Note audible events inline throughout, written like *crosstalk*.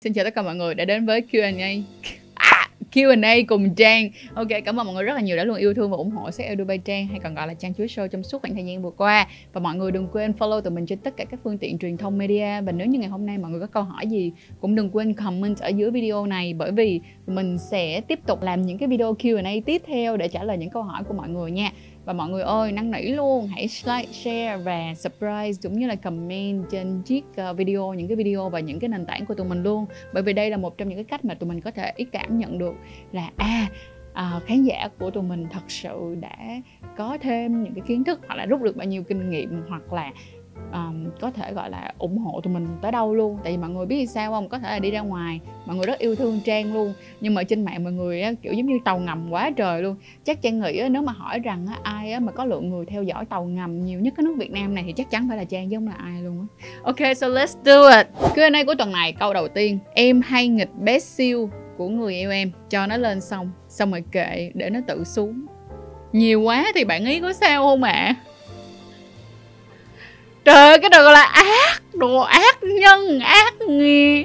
Xin chào tất cả mọi người đã đến với Q&A à, Q&A cùng Trang. Ok, cảm ơn mọi người rất là nhiều đã luôn yêu thương và ủng hộ sách Dubai Trang hay còn gọi là Trang Chuối Show trong suốt khoảng thời gian vừa qua. Và mọi người đừng quên follow tụi mình trên tất cả các phương tiện truyền thông media. Và nếu như ngày hôm nay mọi người có câu hỏi gì cũng đừng quên comment ở dưới video này. Bởi vì mình sẽ tiếp tục làm những cái video Q&A tiếp theo để trả lời những câu hỏi của mọi người nha và mọi người ơi năn nỉ luôn. Hãy like share và subscribe cũng như là comment trên chiếc ờ, video những cái video và những cái nền tảng của tụi mình luôn. Bởi vì đây là một trong những cái cách mà tụi mình có thể ý cảm nhận được là à à, khán giả của tụi mình thật sự đã có thêm những cái kiến thức hoặc là rút được bao nhiêu kinh nghiệm hoặc là um, có thể gọi là ủng hộ tụi mình tới đâu luôn. Tại vì mọi người biết sao không? Có thể là đi ra ngoài mọi người rất yêu thương trang luôn. Nhưng mà trên mạng mọi người á, kiểu giống như tàu ngầm quá trời luôn. Chắc trang nghĩ á, nếu mà hỏi rằng á, ai á, mà có lượng người theo dõi tàu ngầm nhiều nhất cái nước việt nam này thì chắc chắn phải là trang chứ không là ai luôn á. Ok so let's do it. Q&A của tuần này câu đầu tiên. Em hay nghịch bé siêu của người yêu em? Cho nó lên xong xong rồi kệ để nó tự xuống. Nhiều quá thì bạn ý có sao không ạ? à? Trời ơi, cái đồ là ác, đồ ác nhân, ác nghĩa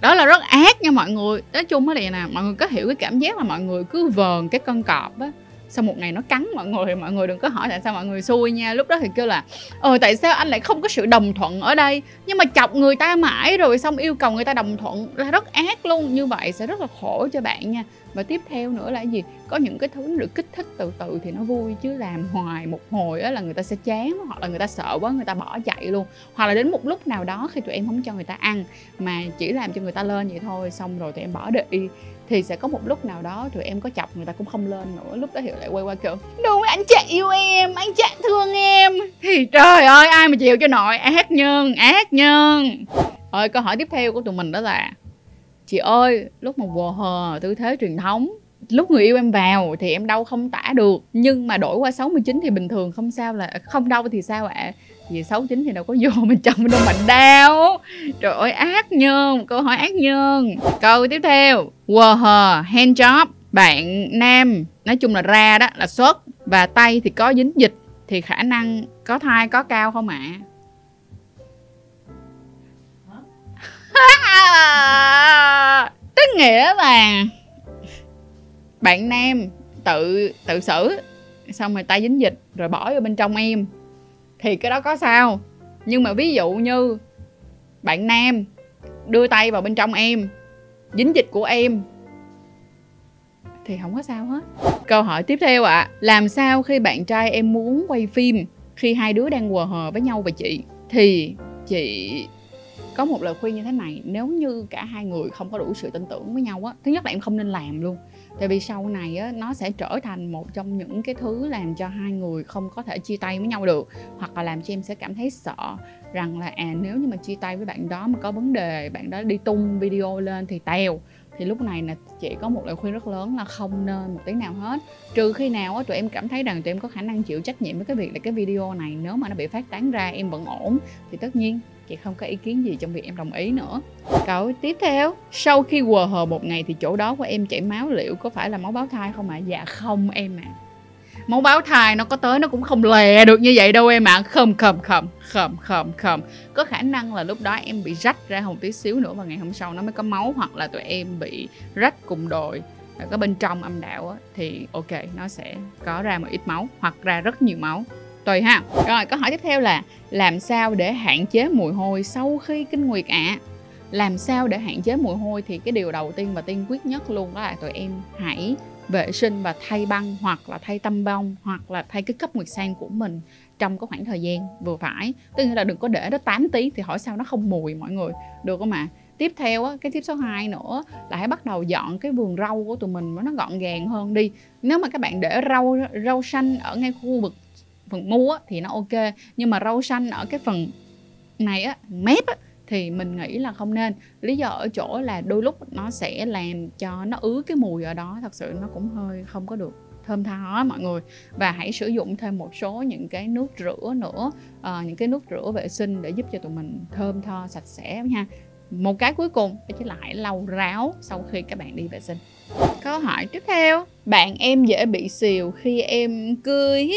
đó là rất ác nha mọi người. Nói chung á này nè, mọi người có hiểu cái cảm giác là mọi người cứ vờn cái con cọp á sau một ngày nó cắn mọi người thì mọi người đừng có hỏi tại sao mọi người xui nha. Lúc đó thì kêu là ờ tại sao anh lại không có sự đồng thuận ở đây? Nhưng mà chọc người ta mãi rồi xong yêu cầu người ta đồng thuận là rất ác luôn. Như vậy sẽ rất là khổ cho bạn nha. Và tiếp theo nữa là gì? Có những cái thứ được kích thích từ từ thì nó vui, chứ làm hoài một hồi á là người ta sẽ chán hoặc là người ta sợ quá, người ta bỏ chạy luôn. Hoặc là đến một lúc nào đó khi tụi em không cho người ta ăn mà chỉ làm cho người ta lên vậy thôi, xong rồi tụi em bỏ đi thì sẽ có một lúc nào đó tụi em có chọc người ta cũng không lên nữa, lúc đó thì lại quay qua kiểu đúng anh chạy yêu em, anh chạy thương em thì trời ơi, ai mà chịu cho nội ác nhân ác nhân rồi câu hỏi tiếp theo của tụi mình đó là, chị ơi, lúc mà quờ hờ tư thế truyền thống, lúc người yêu em vào thì em đau không tả được, nhưng mà đổi qua 69 thì bình thường không sao là, không đau thì sao ạ à? Vì 69 thì đâu có vô *laughs* bên chồng đâu mà đau. Trời ơi, ác nhân, câu hỏi ác nhân. Câu tiếp theo quờ hờ, hand job. Bạn nam, nói chung là ra đó, là xuất và tay thì có dính dịch thì khả năng có thai có cao không ạ? À? *laughs* tức nghĩa là bạn nam tự tự xử, xong rồi tay dính dịch, rồi bỏ vô bên trong em thì cái đó có sao. Nhưng mà ví dụ như bạn nam đưa tay vào bên trong em dính dịch của em thì không có sao hết. Câu hỏi tiếp theo ạ à, làm sao khi bạn trai em muốn quay phim khi hai đứa đang quờ hờ với nhau và chị? Thì chị có một lời khuyên như thế này nếu như cả hai người không có đủ sự tin tưởng với nhau á thứ nhất là em không nên làm luôn tại vì sau này á, nó sẽ trở thành một trong những cái thứ làm cho hai người không có thể chia tay với nhau được. Hoặc là làm cho em sẽ cảm thấy sợ rằng là à nếu như mà chia tay với bạn đó mà có vấn đề, bạn đó đi tung video lên thì tèo. Thì lúc này là chị có một lời khuyên rất lớn là không nên một tí nào hết. Trừ khi nào á, tụi em cảm thấy rằng tụi em có khả năng chịu trách nhiệm với cái việc là cái video này, nếu mà nó bị phát tán ra, em vẫn ổn. Thì tất nhiên chị không có ý kiến gì trong việc em đồng ý nữa câu tiếp theo sau khi quờ hờ một ngày thì chỗ đó của em chảy máu liệu có phải là máu báo thai không ạ à? dạ không em ạ à. máu báo thai nó có tới nó cũng không lè được như vậy đâu em ạ à. không không không không không không có khả năng là lúc đó em bị rách ra một tí xíu nữa và ngày hôm sau nó mới có máu hoặc là tụi em bị rách cùng đồi ờ, có bên trong âm đạo á, thì ok nó sẽ có ra một ít máu hoặc ra rất nhiều máu tùy ha rồi câu hỏi tiếp theo là làm sao để hạn chế mùi hôi sau khi kinh nguyệt ạ à? làm sao để hạn chế mùi hôi thì cái điều đầu tiên và tiên quyết nhất luôn đó là tụi em hãy vệ sinh và thay băng hoặc là thay tăm bông hoặc là thay cái cấp nguyệt sang của mình trong cái khoảng thời gian vừa phải tức là đừng có để nó 8 tí thì hỏi sao nó không mùi mọi người được không ạ à? tiếp theo á, cái tiếp số 2 nữa là hãy bắt đầu dọn cái vườn rau của tụi mình nó gọn gàng hơn đi nếu mà các bạn để rau rau xanh ở ngay khu vực phần mu á, thì nó ok. Nhưng mà rau xanh ở cái phần này á mép á, thì mình nghĩ là không nên. Lý do ở chỗ là đôi lúc nó sẽ làm cho nó ứ cái mùi ở đó thật sự nó cũng hơi không có được thơm tho mọi người. Và hãy sử dụng thêm một số những cái nước rửa nữa à, những cái nước rửa vệ sinh để giúp cho tụi mình thơm tho sạch sẽ nha một cái cuối cùng đó chính là hãy lau ráo sau khi các bạn đi vệ sinh câu hỏi tiếp theo. Bạn em dễ bị xìu khi em cười.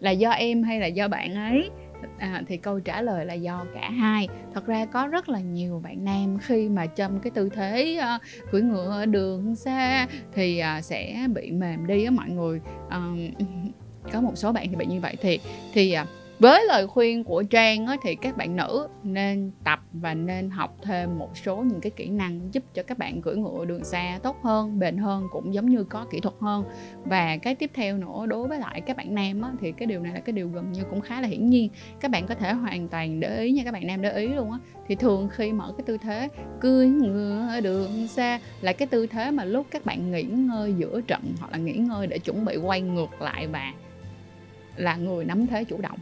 Là do em hay là do bạn ấy? À, thì câu trả lời là do cả hai. Thật ra có rất là nhiều bạn nam khi mà trong cái tư thế uh, cưỡi ngựa ở đường xa thì uh, sẽ bị mềm đi á mọi người. Uh, có một số bạn thì bị như vậy thì thì uh, với lời khuyên của trang á, thì các bạn nữ nên tập và nên học thêm một số những cái kỹ năng giúp cho các bạn cưỡi ngựa đường xa tốt hơn bền hơn cũng giống như có kỹ thuật hơn. Và cái tiếp theo nữa đối với lại các bạn nam á, thì cái điều này là cái điều gần như cũng khá là hiển nhiên. Các bạn có thể hoàn toàn để ý nha các bạn nam để ý luôn á. Thì thường khi mở cái tư thế cưỡi ngựa ở đường xa là cái tư thế mà lúc các bạn nghỉ ngơi giữa trận hoặc là nghỉ ngơi để chuẩn bị quay ngược lại và là người nắm thế chủ động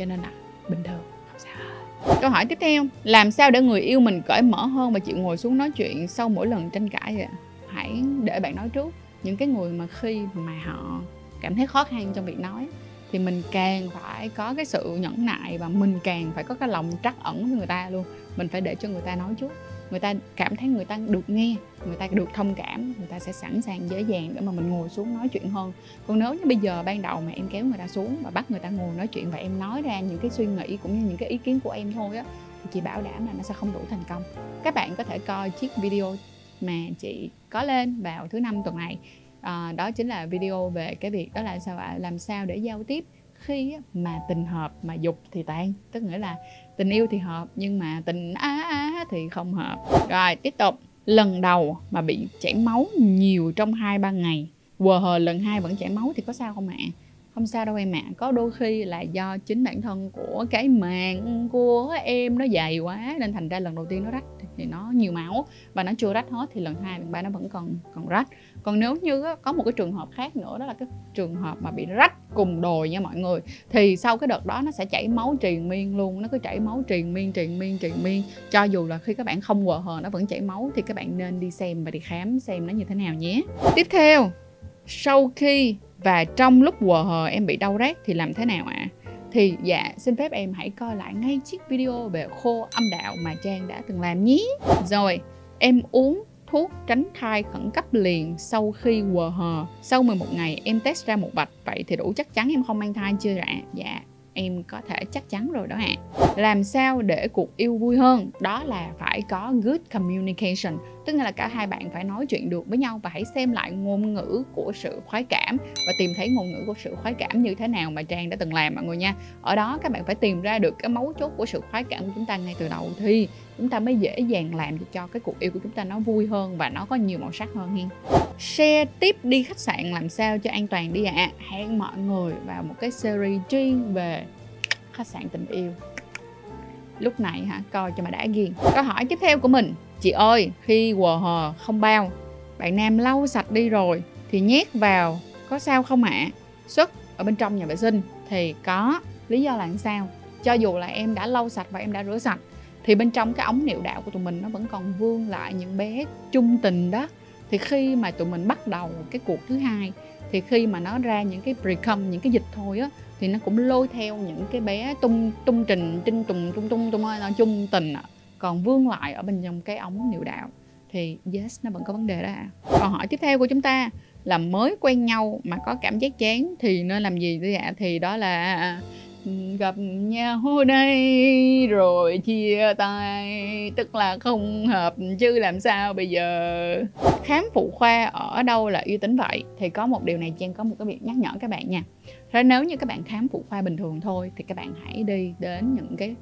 cho nên là bình thường. Không sao câu hỏi tiếp theo, làm sao để người yêu mình cởi mở hơn và chịu ngồi xuống nói chuyện sau mỗi lần tranh cãi vậy hãy để bạn nói trước, những cái người mà khi mà họ cảm thấy khó khăn trong việc nói thì mình càng phải có cái sự nhẫn nại và mình càng phải có cái lòng trắc ẩn với người ta luôn. Mình phải để cho người ta nói trước người ta cảm thấy người ta được nghe người ta được thông cảm người ta sẽ sẵn sàng dễ dàng để mà mình ngồi xuống nói chuyện hơn. Còn nếu như bây giờ ban đầu mà em kéo người ta xuống và bắt người ta ngồi nói chuyện và em nói ra những cái suy nghĩ cũng như những cái ý kiến của em thôi á thì chị bảo đảm là nó sẽ không đủ thành công. Các bạn có thể coi chiếc video mà chị có lên vào thứ năm tuần này. À, đó chính là video về cái việc đó là sao ạ? Làm sao để giao tiếp khi mà tình hợp mà dục thì tan, tức nghĩa là tình yêu thì hợp nhưng mà tình á á thì không hợp rồi, tiếp tục lần đầu mà bị chảy máu nhiều trong hai ba ngày, quờ hờ lần hai vẫn chảy máu thì có sao không ạ à? Không sao đâu em ạ. À. có đôi khi là do chính bản thân của cái màng của em nó dày quá nên thành ra lần đầu tiên nó rách thì nó nhiều máu và nó chưa rách hết thì lần hai, lần ba nó vẫn còn còn rách. Còn nếu như có một cái trường hợp khác nữa đó là cái trường hợp mà bị rách cùng đồi nha mọi người, thì sau cái đợt đó nó sẽ chảy máu triền miên luôn, nó cứ chảy máu triền miên triền miên triền miên. Cho dù là khi các bạn không quờ hờ nó vẫn chảy máu thì các bạn nên đi xem và đi khám xem nó như thế nào nhé. Tiếp theo, sau khi và trong lúc quờ hờ em bị đau rát thì làm thế nào ạ? À? thì dạ xin phép em hãy coi lại ngay chiếc video về khô âm đạo mà trang đã từng làm nhé. Rồi, em uống thuốc tránh thai khẩn cấp liền sau khi quờ hờ. Sau 11 ngày em test ra một bạch, vậy thì đủ chắc chắn em không mang thai chưa ạ? Dạ em có thể chắc chắn rồi đó ạ. À. làm sao để cuộc yêu vui hơn? Đó là phải có good communication tức là cả hai bạn phải nói chuyện được với nhau và hãy xem lại ngôn ngữ của sự khoái cảm và tìm thấy ngôn ngữ của sự khoái cảm như thế nào mà trang đã từng làm mọi người nha. Ở đó, các bạn phải tìm ra được cái mấu chốt của sự khoái cảm của chúng ta ngay từ đầu thì chúng ta mới dễ dàng làm cho cái cuộc yêu của chúng ta nó vui hơn và nó có nhiều màu sắc hơn hen. Share tiếp đi khách sạn làm sao cho an toàn đi ạ? À. hẹn mọi người vào một cái series riêng về khách sạn tình yêu. Lúc này hả? Coi cho mà đã ghiền. Câu hỏi tiếp theo của mình chị ơi khi quờ hờ không bao bạn nam lau sạch đi rồi thì nhét vào có sao không ạ à? xuất ở bên trong nhà vệ sinh thì có lý do là làm sao cho dù là em đã lau sạch và em đã rửa sạch thì bên trong cái ống niệu đạo của tụi mình nó vẫn còn vương lại những bé chung tình đó thì khi mà tụi mình bắt đầu cái cuộc thứ hai thì khi mà nó ra những cái precum những cái dịch thôi á thì nó cũng lôi theo những cái bé tung tung trình trinh tùng tung tung tung nó chung tình à còn vương lại ở bên trong cái ống niệu đạo thì yes, nó vẫn có vấn đề đó à. còn hỏi tiếp theo của chúng ta là mới quen nhau mà có cảm giác chán thì nên làm gì thế ạ? Thì đó là ừ, gặp nhau đây, rồi chia tay, tức là không hợp chứ làm sao bây giờ? Khám phụ khoa ở đâu là uy tín vậy? Thì có một điều này trang có một cái việc nhắc nhở các bạn nha. Thế nếu như các bạn khám phụ khoa bình thường thôi thì các bạn hãy đi đến những cái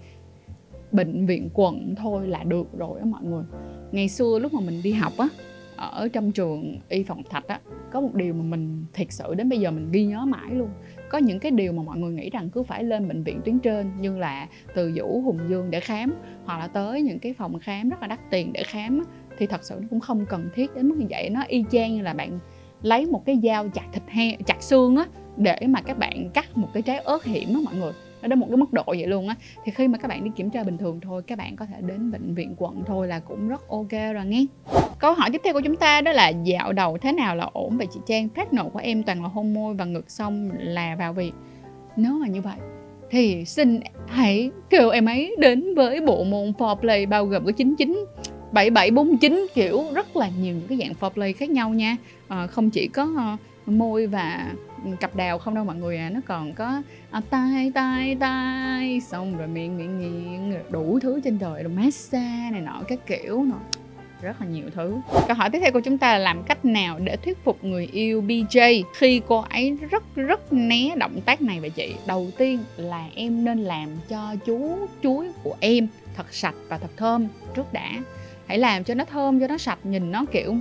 bệnh viện quận thôi là được rồi á mọi người. Ngày xưa lúc mà mình đi học á, ở trong trường y phòng thạch á, có một điều mà mình thiệt sự đến bây giờ mình ghi nhớ mãi luôn. Có những cái điều mà mọi người nghĩ rằng cứ phải lên bệnh viện tuyến trên, như là từ vũ hùng dương để khám, hoặc là tới những cái phòng khám rất là đắt tiền để khám thì thật sự nó cũng không cần thiết đến mức như vậy. Nó y chang như là bạn lấy một cái dao chặt thịt he chặt xương á, để mà các bạn cắt một cái trái ớt hiểm á mọi người nó đến một cái mức độ vậy luôn á. Thì khi mà các bạn đi kiểm tra bình thường thôi các bạn có thể đến bệnh viện quận thôi là cũng rất ok rồi nghe. Câu hỏi tiếp theo của chúng ta đó là dạo đầu thế nào là ổn vậy chị trang? Phát nộ của em toàn là hôn môi và ngực xong là vào việc. Nếu mà như vậy thì xin hãy kêu em ấy đến với bộ môn foreplay bao gồm có 99 7749 kiểu rất là nhiều những cái dạng foreplay khác nhau nha. À, không chỉ có ờ, môi và cặp đào không đâu mọi người à. Nó còn có à, tai tai tai xong rồi miệng miệng miệng đủ thứ trên đời rồi massage này nọ các kiểu nọ. Rất là nhiều thứ. Câu hỏi tiếp theo của chúng ta là làm cách nào để thuyết phục người yêu BJ khi cô ấy rất rất né động tác này vậy chị? Đầu tiên là em nên làm cho chú chuối của em thật sạch và thật thơm trước đã. Hãy làm cho nó thơm cho nó sạch nhìn nó kiểu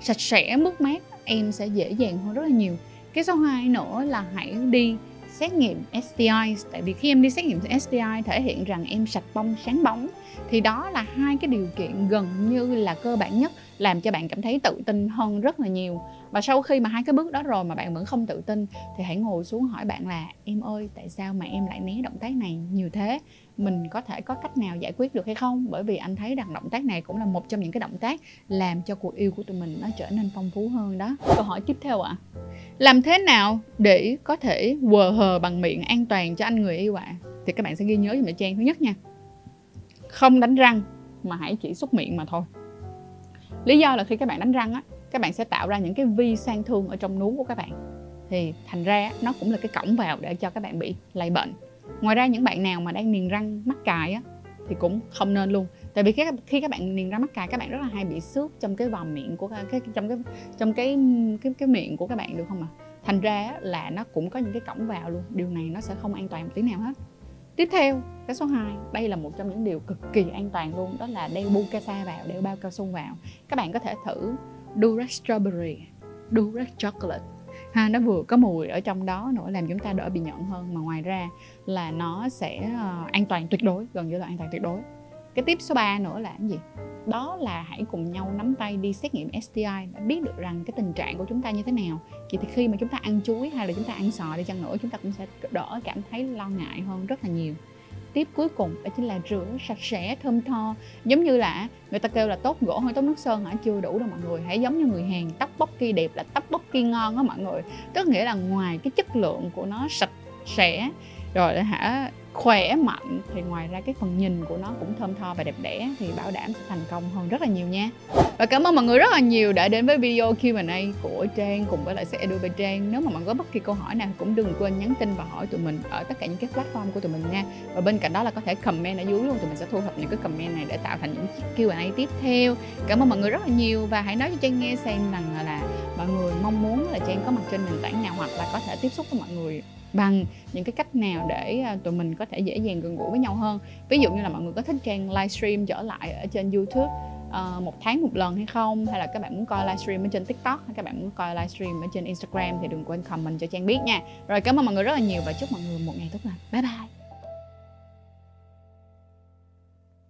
sạch sẽ mướt mát em sẽ dễ dàng hơn rất là nhiều. Cái số 2 nữa là hãy đi xét nghiệm STI tại vì khi em đi xét nghiệm STI thể hiện rằng em sạch bông, sáng bóng. Thì đó là hai cái điều kiện gần như là cơ bản nhất làm cho bạn cảm thấy tự tin hơn rất là nhiều. Và sau khi mà hai cái bước đó rồi mà bạn vẫn không tự tin, thì hãy ngồi xuống hỏi bạn là, em ơi, tại sao mà em lại né động tác này nhiều thế? Mình có thể có cách nào giải quyết được hay không? Bởi vì anh thấy rằng động tác này cũng là một trong những cái động tác làm cho cuộc yêu của tụi mình nó trở nên phong phú hơn đó. Câu hỏi tiếp theo ạ. À. làm thế nào để có thể quờ hờ bằng miệng an toàn cho anh người yêu ạ? À? thì các bạn sẽ ghi nhớ cho mẹ trang thứ nhất nha. Không đánh răng mà hãy chỉ xúc miệng mà thôi lý do là khi các bạn đánh răng á, các bạn sẽ tạo ra những cái vi sang thương ở trong núm của các bạn. Thì thành ra nó cũng là cái cổng vào để cho các bạn bị lây bệnh. Ngoài ra những bạn nào mà đang niềng răng, mắc cài á, thì cũng không nên luôn. Tại vì khi các bạn niềng răng, mắc cài, các bạn rất là hay bị xước trong cái vòng miệng của cái trong cái trong cái cái cái miệng của các bạn, được không ạ? À? thành ra là nó cũng có những cái cổng vào luôn. Điều này nó sẽ không an toàn một tí nào hết. Tiếp theo, cái số 2, đây là một trong những điều cực kỳ an toàn luôn, đó là đeo bukasa vào, đeo bao cao su vào. Các bạn có thể thử Durex Strawberry, Durex Chocolate. Ha, nó vừa có mùi ở trong đó nữa làm chúng ta đỡ bị nhận hơn mà ngoài ra là nó sẽ uh, an toàn tuyệt đối, gần như là an toàn tuyệt đối. Cái tiếp số 3 nữa là cái gì? đó là hãy cùng nhau nắm tay đi xét nghiệm STI để biết được rằng cái tình trạng của chúng ta như thế nào. Vậy thì khi mà chúng ta ăn chuối hay là chúng ta ăn sò đi chăng nữa, chúng ta cũng sẽ đỡ cảm thấy lo ngại hơn rất là nhiều. Tiếp cuối cùng đó chính là rửa sạch sẽ, thơm tho. Giống như là người ta kêu là tốt gỗ hơn tốt nước sơn hả? Chưa đủ đâu mọi người. Hãy giống như người hàng tóc bóc kia đẹp là tóc bóc kia ngon á mọi người. Tức nghĩa là ngoài cái chất lượng của nó sạch sẽ, rồi hả khỏe, mạnh, thì ngoài ra cái phần nhìn của nó cũng thơm tho và đẹp đẽ thì bảo đảm sẽ thành công hơn rất là nhiều nha. Và cảm ơn mọi người rất là nhiều đã đến với video Q&A của Trang cùng với lại sẽ Edu Trang. Nếu mà mọi người có bất kỳ câu hỏi nào cũng đừng quên nhắn tin và hỏi tụi mình ở tất cả những cái platform của tụi mình nha. Và bên cạnh đó là có thể comment ở dưới luôn, tụi mình sẽ thu thập những cái comment này để tạo thành những chiếc Q&A tiếp theo. Cảm ơn mọi người rất là nhiều và hãy nói cho Trang nghe xem rằng là mọi người mong muốn là Trang có mặt trên nền tảng nào hoặc là có thể tiếp xúc với mọi người bằng những cái cách nào để à, tụi mình có thể dễ dàng gần gũi với nhau hơn. Ví dụ như là mọi người có thích trang livestream trở lại ở trên youtube uh, một tháng một lần hay không? Hay là các bạn muốn coi livestream ở trên tiktok hay các bạn muốn coi livestream ở trên instagram thì đừng quên comment cho trang biết nha. Rồi cảm ơn mọi người rất là nhiều và chúc mọi người một ngày tốt lành. Bye bye!